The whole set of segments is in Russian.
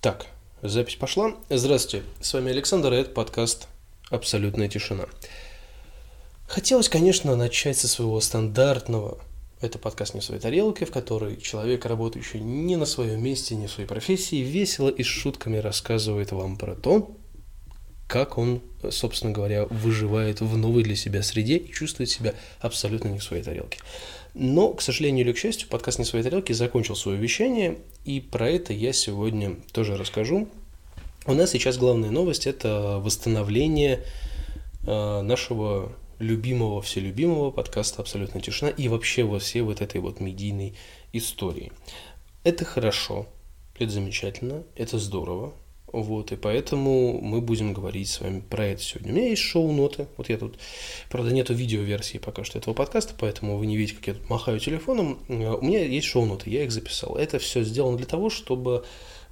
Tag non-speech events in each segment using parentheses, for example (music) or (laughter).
Так, запись пошла. Здравствуйте, с вами Александр, и это подкаст «Абсолютная тишина». Хотелось, конечно, начать со своего стандартного это подкаст «Не в своей тарелке», в которой человек, работающий не на своем месте, не в своей профессии, весело и с шутками рассказывает вам про то, как он, собственно говоря, выживает в новой для себя среде и чувствует себя абсолютно не в своей тарелке. Но, к сожалению или к счастью, подкаст «Не в своей тарелке» закончил свое вещание, и про это я сегодня тоже расскажу. У нас сейчас главная новость – это восстановление э, нашего любимого, вселюбимого подкаста «Абсолютно тишина» и вообще во всей вот этой вот медийной истории. Это хорошо, это замечательно, это здорово, вот, и поэтому мы будем говорить с вами про это сегодня. У меня есть шоу-ноты. Вот я тут, правда, нету видеоверсии пока что этого подкаста, поэтому вы не видите, как я тут махаю телефоном. У меня есть шоу-ноты, я их записал. Это все сделано для того, чтобы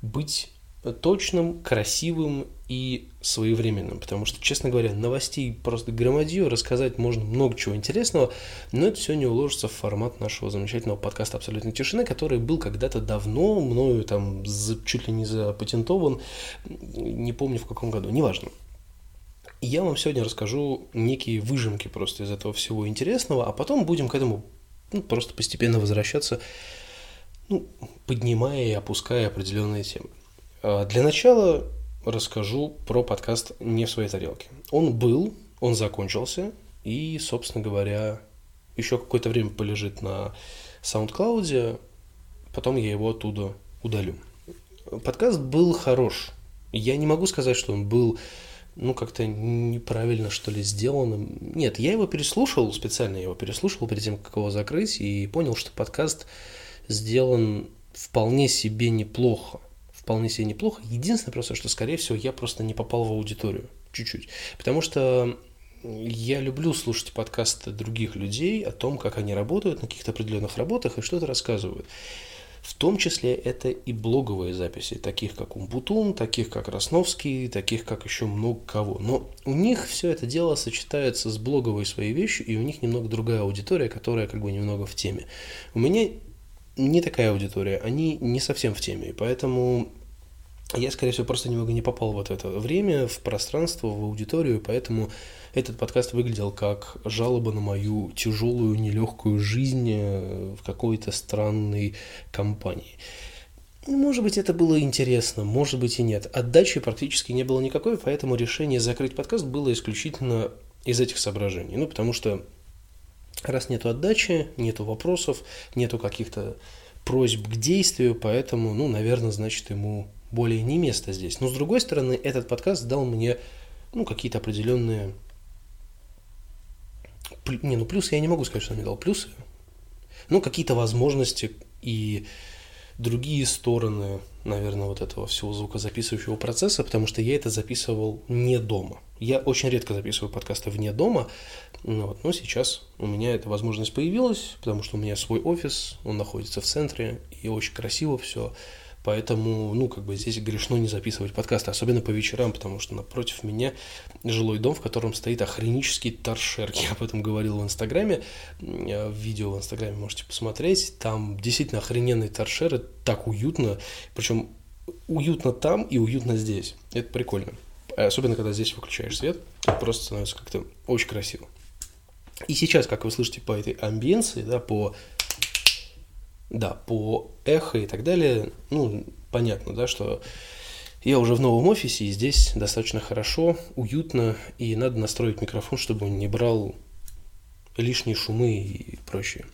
быть точным, красивым и своевременным, потому что, честно говоря, новостей просто громадью, рассказать можно много чего интересного, но это все не уложится в формат нашего замечательного подкаста «Абсолютной тишины», который был когда-то давно мною там чуть ли не запатентован, не помню в каком году, неважно. Я вам сегодня расскажу некие выжимки просто из этого всего интересного, а потом будем к этому ну, просто постепенно возвращаться, ну, поднимая и опуская определенные темы. А, для начала расскажу про подкаст «Не в своей тарелке». Он был, он закончился, и, собственно говоря, еще какое-то время полежит на SoundCloud, потом я его оттуда удалю. Подкаст был хорош. Я не могу сказать, что он был ну, как-то неправильно, что ли, сделанным. Нет, я его переслушал, специально его переслушал перед тем, как его закрыть, и понял, что подкаст сделан вполне себе неплохо вполне себе неплохо. Единственное просто, что, скорее всего, я просто не попал в аудиторию чуть-чуть. Потому что я люблю слушать подкасты других людей о том, как они работают на каких-то определенных работах и что-то рассказывают. В том числе это и блоговые записи, таких как Умбутун, таких как Росновский, таких как еще много кого. Но у них все это дело сочетается с блоговой своей вещью, и у них немного другая аудитория, которая как бы немного в теме. У меня не такая аудитория, они не совсем в теме, поэтому я, скорее всего, просто немного не попал вот в это время, в пространство, в аудиторию, поэтому этот подкаст выглядел как жалоба на мою тяжелую, нелегкую жизнь э, в какой-то странной компании. Может быть, это было интересно, может быть и нет. Отдачи практически не было никакой, поэтому решение закрыть подкаст было исключительно из этих соображений. Ну, потому что раз нету отдачи, нету вопросов, нету каких-то просьб к действию, поэтому, ну, наверное, значит, ему более не место здесь. Но с другой стороны, этот подкаст дал мне ну, какие-то определенные... Не, ну плюсы я не могу сказать, что он мне дал плюсы. Ну, какие-то возможности и другие стороны, наверное, вот этого всего звукозаписывающего процесса, потому что я это записывал не дома. Я очень редко записываю подкасты вне дома, ну вот, но сейчас у меня эта возможность появилась, потому что у меня свой офис, он находится в центре, и очень красиво все. Поэтому, ну, как бы здесь грешно не записывать подкасты, особенно по вечерам, потому что напротив меня жилой дом, в котором стоит охренический торшер. (laughs) Я об этом говорил в Инстаграме, в видео в Инстаграме можете посмотреть. Там действительно охрененный торшер, это так уютно, причем уютно там и уютно здесь. Это прикольно. Особенно, когда здесь выключаешь свет, просто становится как-то очень красиво. И сейчас, как вы слышите по этой амбиенции, да, по да, по эхо и так далее, ну, понятно, да, что я уже в новом офисе, и здесь достаточно хорошо, уютно, и надо настроить микрофон, чтобы он не брал лишние шумы и прочие,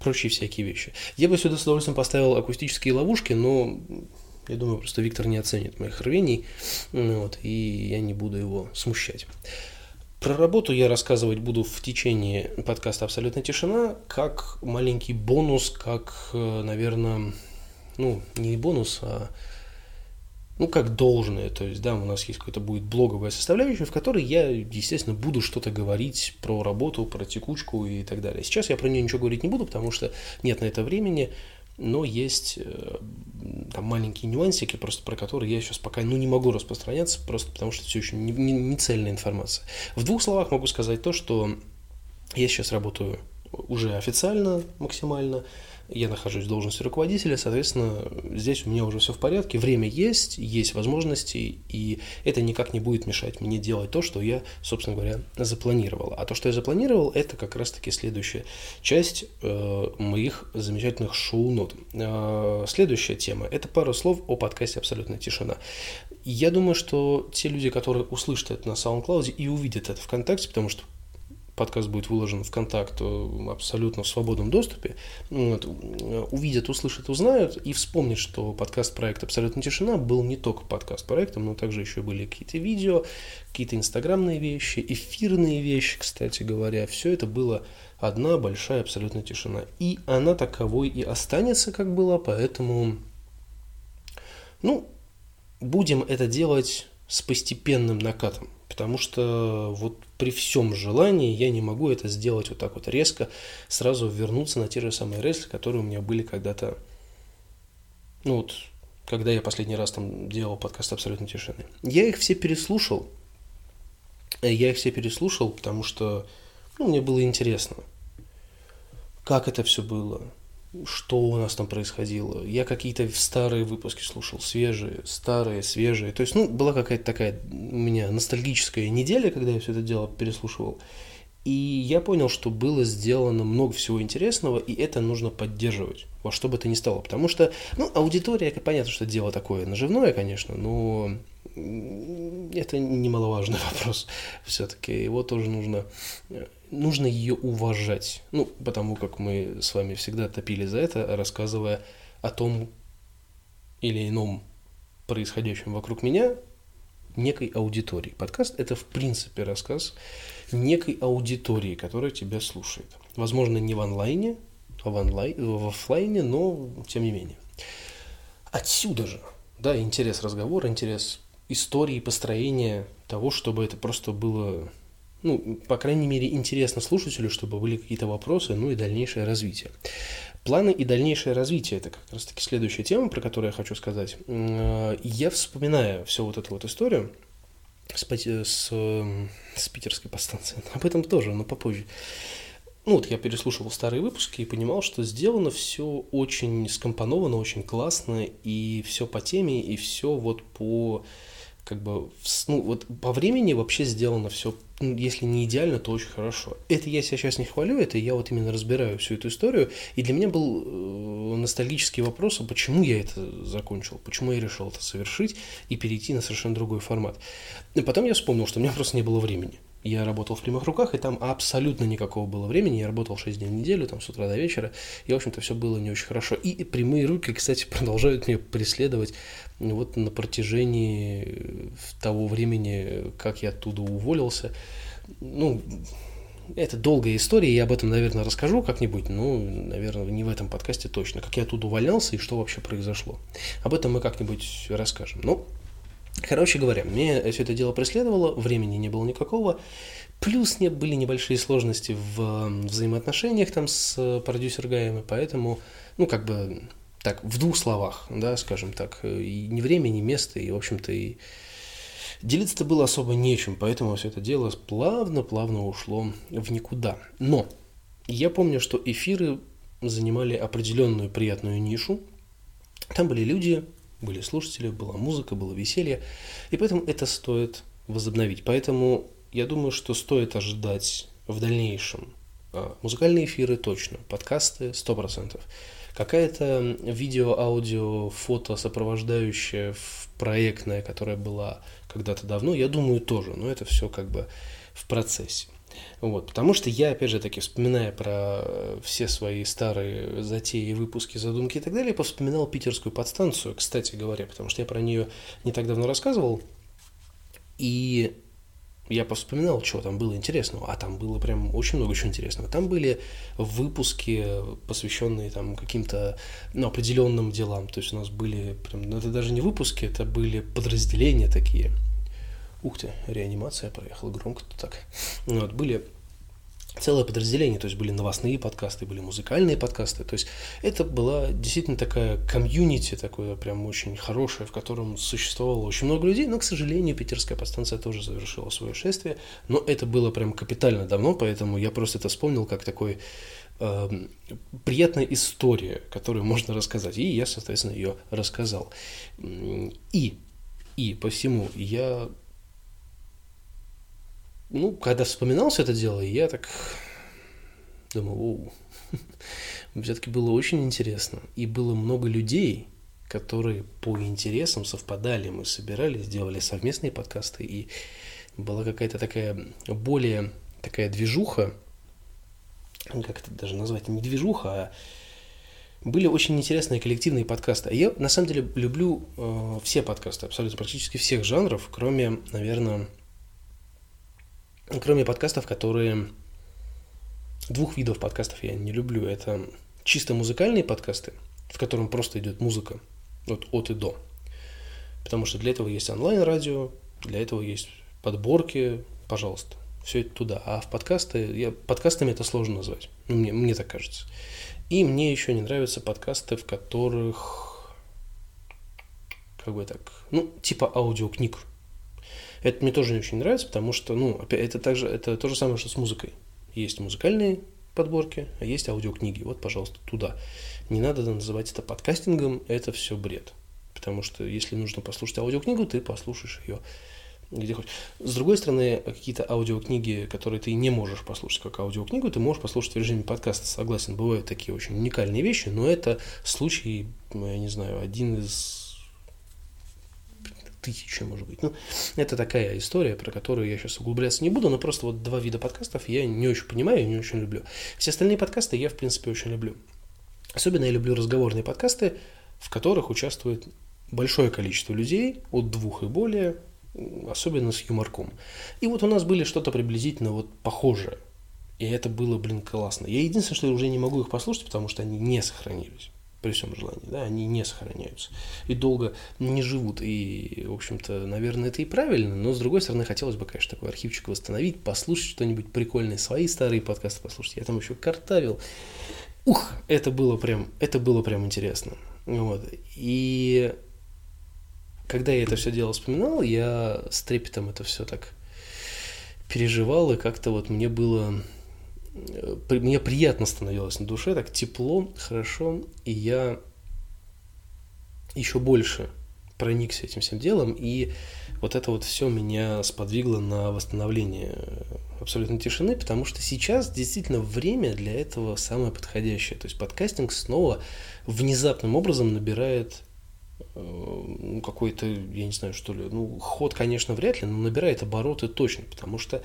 прочие всякие вещи. Я бы сюда с удовольствием поставил акустические ловушки, но я думаю, просто Виктор не оценит моих рвений, вот, и я не буду его смущать. Про работу я рассказывать буду в течение подкаста «Абсолютная тишина» как маленький бонус, как, э, наверное, ну, не бонус, а ну, как должное, то есть, да, у нас есть какой-то будет блоговая составляющая, в которой я, естественно, буду что-то говорить про работу, про текучку и так далее. Сейчас я про нее ничего говорить не буду, потому что нет на это времени, но есть э, там маленькие нюансики, просто про которые я сейчас пока ну, не могу распространяться, просто потому что все еще не, не, не цельная информация. В двух словах могу сказать то, что я сейчас работаю уже официально максимально я нахожусь в должности руководителя, соответственно, здесь у меня уже все в порядке, время есть, есть возможности, и это никак не будет мешать мне делать то, что я, собственно говоря, запланировал. А то, что я запланировал, это как раз-таки следующая часть э, моих замечательных шоу-нот. Э, следующая тема – это пару слов о подкасте «Абсолютная тишина». Я думаю, что те люди, которые услышат это на SoundCloud и увидят это ВКонтакте, потому что подкаст будет выложен в контакт э, абсолютно в свободном доступе, вот, увидят, услышат, узнают и вспомнят, что подкаст проект «Абсолютная тишина» был не только подкаст проектом, но также еще были какие-то видео, какие-то инстаграмные вещи, эфирные вещи, кстати говоря. Все это было одна большая абсолютная тишина. И она таковой и останется, как была, поэтому, ну, будем это делать с постепенным накатом. Потому что вот при всем желании я не могу это сделать вот так вот резко, сразу вернуться на те же самые рельсы, которые у меня были когда-то, ну вот, когда я последний раз там делал подкаст «Абсолютной тишины». Я их все переслушал, я их все переслушал, потому что ну, мне было интересно, как это все было, что у нас там происходило. Я какие-то старые выпуски слушал, свежие, старые, свежие. То есть, ну, была какая-то такая у меня ностальгическая неделя, когда я все это дело переслушивал. И я понял, что было сделано много всего интересного, и это нужно поддерживать, во что бы то ни стало. Потому что, ну, аудитория, понятно, что дело такое наживное, конечно, но это немаловажный (laughs) вопрос все-таки. Его тоже нужно нужно ее уважать. Ну, потому как мы с вами всегда топили за это, рассказывая о том или ином происходящем вокруг меня некой аудитории. Подкаст – это, в принципе, рассказ некой аудитории, которая тебя слушает. Возможно, не в онлайне, а в, онлайн, в офлайне, но тем не менее. Отсюда же, да, интерес разговора, интерес истории, построения того, чтобы это просто было ну, по крайней мере, интересно слушателю, чтобы были какие-то вопросы, ну и дальнейшее развитие. Планы и дальнейшее развитие – это как раз-таки следующая тема, про которую я хочу сказать. Я вспоминаю всю вот эту вот историю с, с, с питерской подстанцией, (laughs) об этом тоже, но попозже. Ну вот я переслушивал старые выпуски и понимал, что сделано все очень скомпоновано, очень классно, и все по теме, и все вот по как бы, ну, вот по времени вообще сделано все, ну, если не идеально, то очень хорошо. Это я себя сейчас не хвалю, это я вот именно разбираю всю эту историю, и для меня был э, ностальгический вопрос, а почему я это закончил, почему я решил это совершить и перейти на совершенно другой формат. И потом я вспомнил, что у меня просто не было времени. Я работал в прямых руках, и там абсолютно никакого было времени. Я работал 6 дней в неделю, там с утра до вечера, и, в общем-то, все было не очень хорошо. И прямые руки, кстати, (laughs) продолжают меня преследовать вот на протяжении э, того времени, как я оттуда уволился. Ну, это долгая история, я об этом, наверное, расскажу как-нибудь, но, наверное, не в этом подкасте точно, как я оттуда увольнялся и что вообще произошло. Об этом мы как-нибудь расскажем. Ну, Короче говоря, мне все это дело преследовало, времени не было никакого, плюс не были небольшие сложности в взаимоотношениях там с продюсер Гаем, поэтому, ну, как бы, так, в двух словах, да, скажем так, и ни время, ни место, и, в общем-то, и делиться-то было особо нечем, поэтому все это дело плавно-плавно ушло в никуда. Но я помню, что эфиры занимали определенную приятную нишу, там были люди, были слушатели, была музыка, было веселье, и поэтому это стоит возобновить. Поэтому я думаю, что стоит ожидать в дальнейшем а, музыкальные эфиры точно, подкасты 100%. Какая-то видео, аудио, фото сопровождающая проектная, которая была когда-то давно, я думаю, тоже, но это все как бы в процессе. Вот, потому что я, опять же таки, вспоминая про все свои старые затеи, выпуски, задумки и так далее, повспоминал питерскую подстанцию, кстати говоря, потому что я про нее не так давно рассказывал, и я повспоминал, что там было интересного, а там было прям очень много чего интересного. Там были выпуски, посвященные там каким-то ну, определенным делам. То есть у нас были прям, ну, это даже не выпуски, это были подразделения такие – Ух ты, реанимация проехала громко-то так. Ну вот, были целое подразделение, то есть были новостные подкасты, были музыкальные подкасты, то есть это была действительно такая комьюнити, такое прям очень хорошее, в котором существовало очень много людей, но, к сожалению, питерская подстанция тоже завершила свое шествие, но это было прям капитально давно, поэтому я просто это вспомнил как такой э, приятная история, которую можно рассказать. И я, соответственно, ее рассказал. И, и по всему, я, ну, когда вспоминал все это дело, я так думал, (laughs) все-таки было очень интересно. И было много людей, которые по интересам совпадали. Мы собирались, делали совместные подкасты, и была какая-то такая более такая движуха, как это даже назвать, не движуха, а были очень интересные коллективные подкасты. А я, на самом деле, люблю э, все подкасты, абсолютно практически всех жанров, кроме, наверное, кроме подкастов, которые... Двух видов подкастов я не люблю. Это чисто музыкальные подкасты, в котором просто идет музыка вот от и до. Потому что для этого есть онлайн-радио, для этого есть подборки, пожалуйста, все это туда. А в подкасты, я, подкастами это сложно назвать, ну, мне, мне так кажется. И мне еще не нравятся подкасты, в которых, как бы так, ну, типа аудиокниг. Это мне тоже не очень нравится, потому что, ну, это также, это то же самое, что с музыкой. Есть музыкальные подборки, а есть аудиокниги. Вот, пожалуйста, туда. Не надо называть это подкастингом, это все бред. Потому что если нужно послушать аудиокнигу, ты послушаешь ее где хочешь. С другой стороны, какие-то аудиокниги, которые ты не можешь послушать как аудиокнигу, ты можешь послушать в режиме подкаста. Согласен, бывают такие очень уникальные вещи, но это случай, я не знаю, один из тысячи, может быть. Ну, это такая история, про которую я сейчас углубляться не буду, но просто вот два вида подкастов я не очень понимаю и не очень люблю. Все остальные подкасты я, в принципе, очень люблю. Особенно я люблю разговорные подкасты, в которых участвует большое количество людей, от двух и более, особенно с юморком. И вот у нас были что-то приблизительно вот похожее. И это было, блин, классно. Я единственное, что я уже не могу их послушать, потому что они не сохранились. При всем желании, да, они не сохраняются. И долго не живут. И, в общем-то, наверное, это и правильно. Но, с другой стороны, хотелось бы, конечно, такой архивчик восстановить, послушать что-нибудь прикольное, свои старые подкасты послушать. Я там еще картавил. Ух, это было прям, это было прям интересно. Вот. И когда я это все дело вспоминал, я с трепетом это все так переживал, и как-то вот мне было... Э, мне приятно становилось на душе, так тепло, хорошо, и я еще больше проникся этим всем делом, и вот это вот все меня сподвигло на восстановление абсолютной тишины, потому что сейчас действительно время для этого самое подходящее. То есть подкастинг снова внезапным образом набирает ну, какой-то, я не знаю, что ли, ну, ход, конечно, вряд ли, но набирает обороты точно, потому что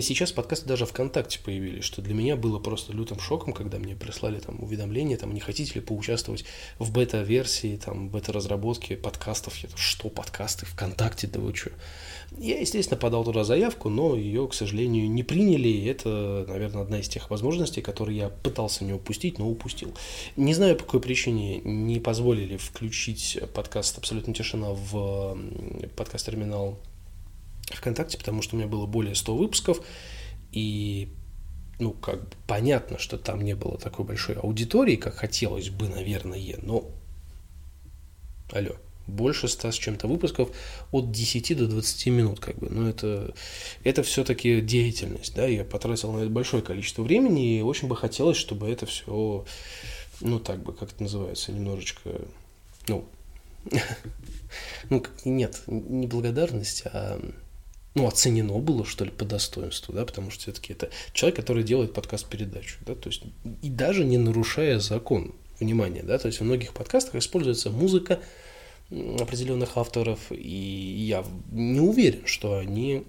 сейчас подкасты даже ВКонтакте появились, что для меня было просто лютым шоком, когда мне прислали там уведомление, там, не хотите ли поучаствовать в бета-версии, там, бета-разработке подкастов. Я что, подкасты ВКонтакте, да вы что? Я, естественно, подал туда заявку, но ее, к сожалению, не приняли. И это, наверное, одна из тех возможностей, которые я пытался не упустить, но упустил. Не знаю, по какой причине не позволили включить подкаст «Абсолютно тишина» в подкаст-терминал ВКонтакте, потому что у меня было более 100 выпусков, и ну, как бы понятно, что там не было такой большой аудитории, как хотелось бы, наверное, но... Алло, больше 100 с чем-то выпусков от 10 до 20 минут, как бы, но это, это все-таки деятельность, да, я потратил на это большое количество времени, и очень бы хотелось, чтобы это все, ну, так бы, как это называется, немножечко, ну, (laughs) ну, нет, не благодарность, а ну, оценено было, что ли, по достоинству, да, потому что все-таки это человек, который делает подкаст-передачу, да, то есть и даже не нарушая закон, внимание, да, то есть в многих подкастах используется музыка определенных авторов, и я не уверен, что они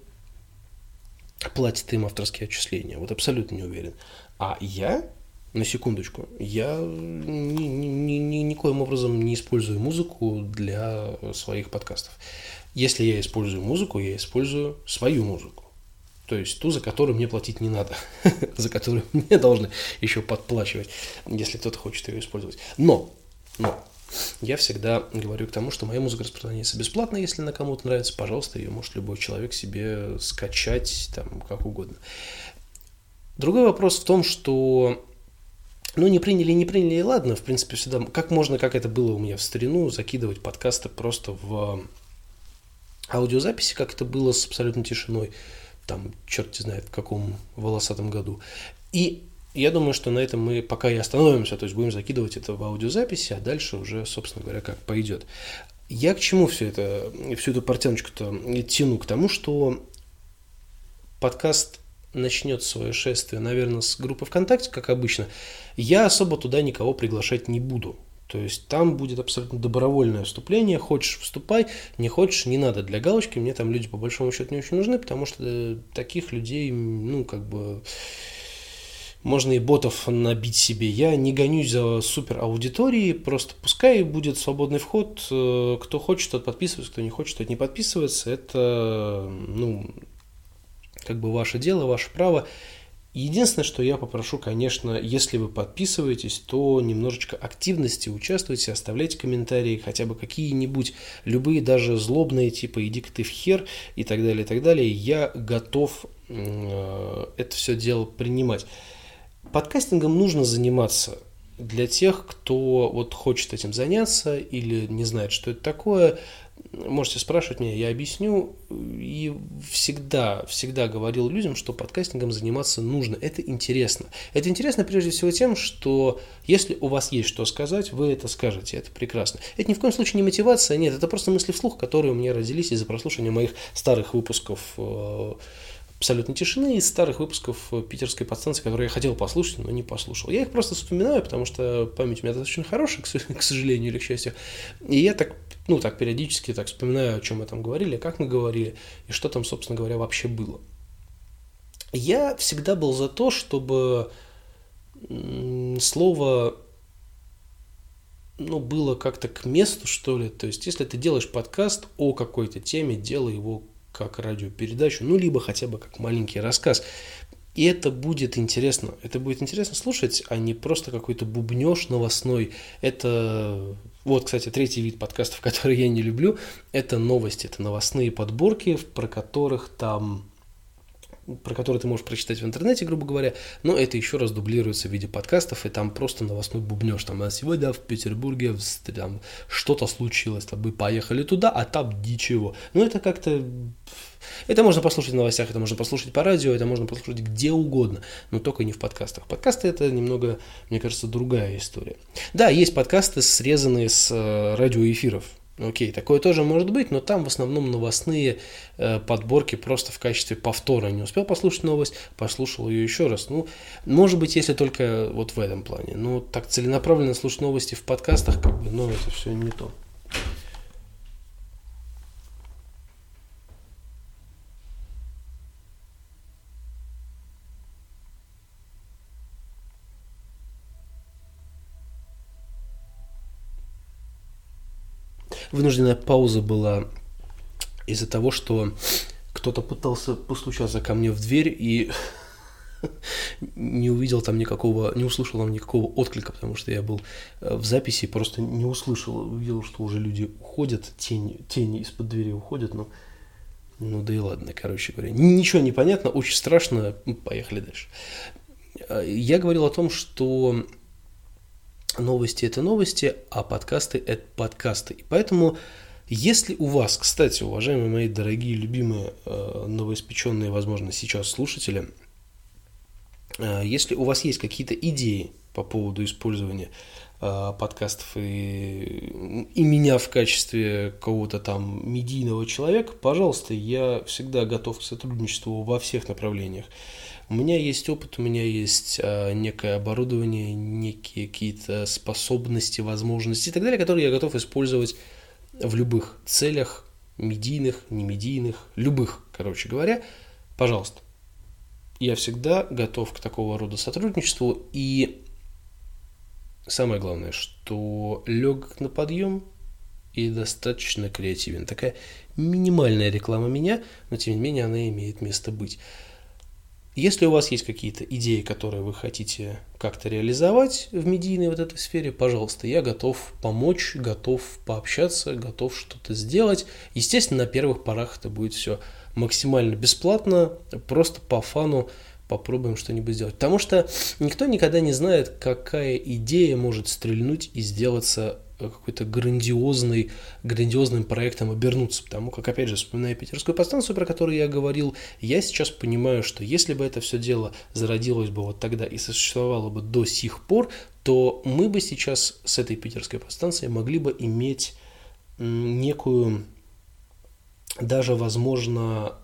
платят им авторские отчисления, вот абсолютно не уверен. А я, на секундочку, я ни, ни, ни, никоим образом не использую музыку для своих подкастов. Если я использую музыку, я использую свою музыку. То есть ту, за которую мне платить не надо, (laughs) за которую (laughs) мне должны еще подплачивать, если кто-то хочет ее использовать. Но, но, я всегда говорю к тому, что моя музыка распространяется бесплатно, если на кому-то нравится, пожалуйста, ее может любой человек себе скачать, там, как угодно. Другой вопрос в том, что ну, не приняли, не приняли, ладно, в принципе, всегда, как можно, как это было у меня в старину, закидывать подкасты просто в аудиозаписи, как это было с абсолютной тишиной, там, черт знает, в каком волосатом году. И я думаю, что на этом мы пока и остановимся, то есть будем закидывать это в аудиозаписи, а дальше уже, собственно говоря, как пойдет. Я к чему все это, всю эту портяночку-то тяну? К тому, что подкаст начнет свое шествие, наверное, с группы ВКонтакте, как обычно. Я особо туда никого приглашать не буду. То есть там будет абсолютно добровольное вступление. Хочешь – вступай, не хочешь – не надо. Для галочки мне там люди по большому счету не очень нужны, потому что таких людей, ну, как бы можно и ботов набить себе. Я не гонюсь за супер аудиторией, просто пускай будет свободный вход. Э, кто хочет, тот подписывается, кто не хочет, тот не подписывается. Это, ну, как бы ваше дело, ваше право. Единственное, что я попрошу, конечно, если вы подписываетесь, то немножечко активности, участвуйте, оставляйте комментарии, хотя бы какие-нибудь, любые, даже злобные, типа «иди-ка ты в хер» и так далее, и так далее. Я готов э, это все дело принимать. Подкастингом нужно заниматься для тех, кто вот хочет этим заняться или не знает, что это такое. Можете спрашивать меня, я объясню. И всегда, всегда говорил людям, что подкастингом заниматься нужно. Это интересно. Это интересно прежде всего тем, что если у вас есть что сказать, вы это скажете. Это прекрасно. Это ни в коем случае не мотивация, нет. Это просто мысли вслух, которые у меня родились из-за прослушивания моих старых выпусков э, абсолютно тишины из старых выпусков питерской подстанции, которые я хотел послушать, но не послушал. Я их просто вспоминаю, потому что память у меня достаточно хорошая, к (laughs) сожалению или к счастью. И я так, ну, так периодически так вспоминаю, о чем мы там говорили, как мы говорили, и что там, собственно говоря, вообще было. Я всегда был за то, чтобы слово ну, было как-то к месту, что ли. То есть, если ты делаешь подкаст о какой-то теме, делай его как радиопередачу, ну, либо хотя бы как маленький рассказ. И это будет интересно. Это будет интересно слушать, а не просто какой-то бубнеж новостной. Это вот, кстати, третий вид подкастов, (laughs) который я не люблю, это новости, это новостные подборки, про которых там про который ты можешь прочитать в интернете, грубо говоря, но это еще раз дублируется в виде подкастов, и там просто новостной бубнеж. Там, а сегодня в Петербурге там, что-то случилось, там, мы поехали туда, а там ничего. Ну, это как-то... Это можно послушать в новостях, это можно послушать по радио, это можно послушать где угодно, но только не в подкастах. Подкасты это немного, мне кажется, другая история. Да, есть подкасты, срезанные с э, радиоэфиров, Окей, такое тоже может быть, но там в основном новостные э, подборки просто в качестве повтора. Не успел послушать новость, послушал ее еще раз. Ну, может быть, если только вот в этом плане. Но так целенаправленно слушать новости в подкастах, как бы, ну, это все не то. Вынужденная пауза была из-за того, что кто-то пытался постучаться ко мне в дверь и (laughs) не увидел там никакого, не услышал там никакого отклика, потому что я был э, в записи и просто не услышал, увидел, что уже люди уходят, тени, тени из-под двери уходят, но ну да и ладно, короче говоря. Ничего не понятно, очень страшно, поехали дальше. Э, я говорил о том, что новости это новости, а подкасты это подкасты. И поэтому, если у вас, кстати, уважаемые мои дорогие, любимые, э, новоиспеченные, возможно, сейчас слушатели, э, если у вас есть какие-то идеи по поводу использования э, подкастов и, и меня в качестве кого-то там медийного человека, пожалуйста, я всегда готов к сотрудничеству во всех направлениях. У меня есть опыт, у меня есть э, некое оборудование, некие какие-то способности, возможности и так далее, которые я готов использовать в любых целях, медийных, немедийных, любых, короче говоря, пожалуйста. Я всегда готов к такого рода сотрудничеству и самое главное, что легок на подъем и достаточно креативен. Такая минимальная реклама меня, но тем не менее она имеет место быть. Если у вас есть какие-то идеи, которые вы хотите как-то реализовать в медийной вот этой сфере, пожалуйста, я готов помочь, готов пообщаться, готов что-то сделать. Естественно, на первых порах это будет все максимально бесплатно, просто по фану попробуем что-нибудь сделать. Потому что никто никогда не знает, какая идея может стрельнуть и сделаться какой-то грандиозный, грандиозным проектом обернуться. Потому как, опять же, вспоминая питерскую подстанцию, про которую я говорил, я сейчас понимаю, что если бы это все дело зародилось бы вот тогда и существовало бы до сих пор, то мы бы сейчас с этой питерской подстанцией могли бы иметь некую, даже, возможно,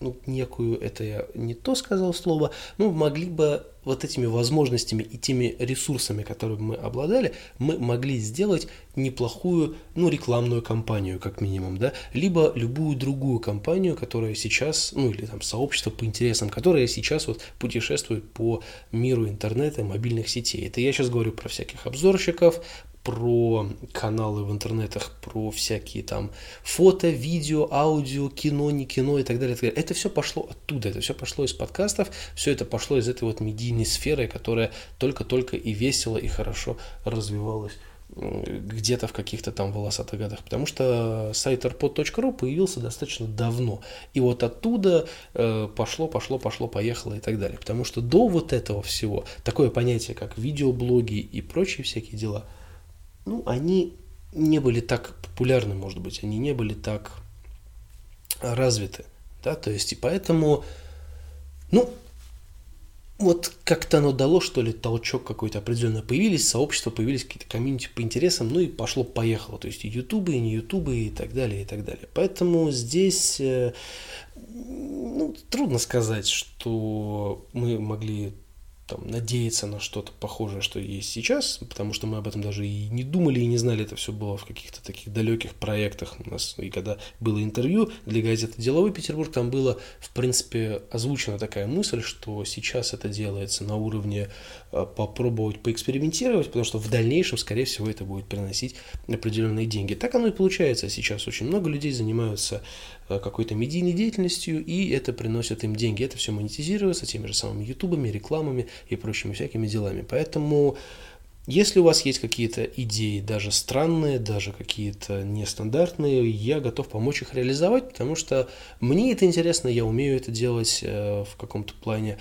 ну, некую, это я не то сказал слово, ну, могли бы вот этими возможностями и теми ресурсами, которыми мы обладали, мы могли сделать неплохую, ну, рекламную кампанию, как минимум, да, либо любую другую компанию, которая сейчас, ну, или там сообщество по интересам, которое сейчас вот путешествует по миру интернета, мобильных сетей. Это я сейчас говорю про всяких обзорщиков, про каналы в интернетах, про всякие там фото, видео, аудио, кино, не кино и так далее. И так далее. Это все пошло оттуда, это все пошло из подкастов, все это пошло из этой вот медийной сферы, которая только-только и весело, и хорошо развивалась где-то в каких-то там волосатых годах, потому что сайт arpod.ru появился достаточно давно, и вот оттуда э, пошло, пошло, пошло, поехало и так далее, потому что до вот этого всего такое понятие, как видеоблоги и прочие всякие дела – ну, они не были так популярны, может быть, они не были так развиты, да, то есть и поэтому, ну, вот как-то оно дало, что ли, толчок какой-то определенно. Появились сообщества, появились какие-то комьюнити по интересам, ну и пошло-поехало. То есть и ютубы, и не ютубы, и так далее, и так далее. Поэтому здесь, э, ну, трудно сказать, что мы могли там, надеяться на что-то похожее, что есть сейчас, потому что мы об этом даже и не думали, и не знали, это все было в каких-то таких далеких проектах у нас. И когда было интервью для газеты «Деловой Петербург», там было, в принципе, озвучена такая мысль, что сейчас это делается на уровне а, попробовать поэкспериментировать, потому что в дальнейшем, скорее всего, это будет приносить определенные деньги. Так оно и получается сейчас. Очень много людей занимаются какой-то медийной деятельностью, и это приносит им деньги. Это все монетизируется теми же самыми ютубами, рекламами и прочими всякими делами. Поэтому если у вас есть какие-то идеи, даже странные, даже какие-то нестандартные, я готов помочь их реализовать, потому что мне это интересно, я умею это делать э, в каком-то плане,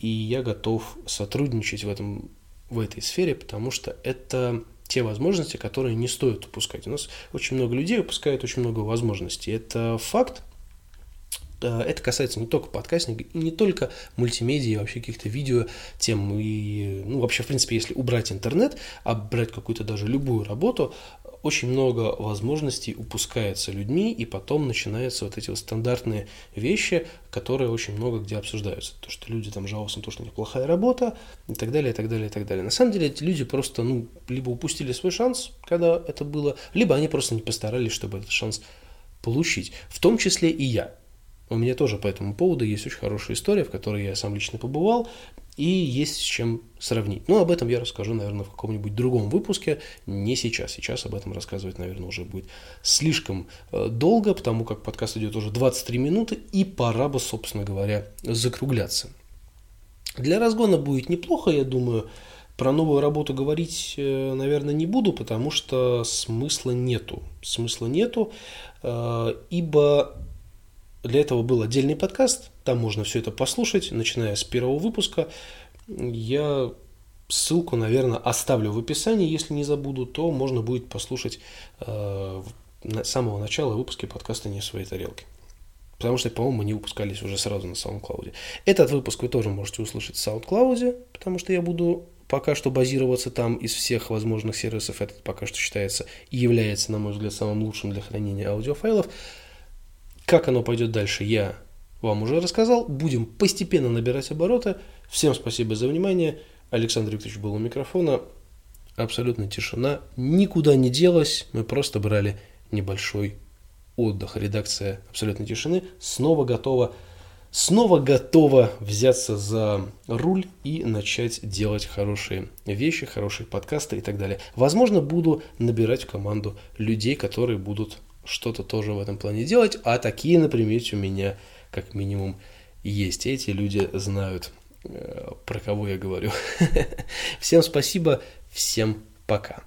и я готов сотрудничать в, этом, в этой сфере, потому что это те возможности, которые не стоит упускать. У нас очень много людей упускают очень много возможностей. Это факт, это касается не только подкастинга, не только мультимедиа, вообще каких-то видео тем. И, ну, вообще, в принципе, если убрать интернет, а брать какую-то даже любую работу, очень много возможностей упускается людьми, и потом начинаются вот эти вот стандартные вещи, которые очень много где обсуждаются. То, что люди там жалуются на то, что у них плохая работа, и так далее, и так далее, и так далее. На самом деле эти люди просто, ну, либо упустили свой шанс, когда это было, либо они просто не постарались, чтобы этот шанс получить. В том числе и я. У меня тоже по этому поводу есть очень хорошая история, в которой я сам лично побывал, и есть с чем сравнить. Но об этом я расскажу, наверное, в каком-нибудь другом выпуске, не сейчас. Сейчас об этом рассказывать, наверное, уже будет слишком э, долго, потому как подкаст идет уже 23 минуты, и пора бы, собственно говоря, закругляться. Для разгона будет неплохо, я думаю. Про новую работу говорить, э, наверное, не буду, потому что смысла нету. Смысла нету, э, ибо для этого был отдельный подкаст, там можно все это послушать, начиная с первого выпуска. Я ссылку, наверное, оставлю в описании, если не забуду, то можно будет послушать э, с самого начала выпуски подкаста «Не в своей тарелке». Потому что, по-моему, они выпускались уже сразу на SoundCloud. Этот выпуск вы тоже можете услышать в SoundCloud, потому что я буду пока что базироваться там из всех возможных сервисов. Этот пока что считается и является, на мой взгляд, самым лучшим для хранения аудиофайлов. Как оно пойдет дальше, я вам уже рассказал. Будем постепенно набирать обороты. Всем спасибо за внимание. Александр Викторович был у микрофона. Абсолютно тишина. Никуда не делась. Мы просто брали небольшой отдых. Редакция абсолютной тишины снова готова снова готова взяться за руль и начать делать хорошие вещи, хорошие подкасты и так далее. Возможно, буду набирать в команду людей, которые будут что-то тоже в этом плане делать, а такие на примете у меня как минимум есть. Эти люди знают, э, про кого я говорю. (laughs) Всем спасибо, всем пока.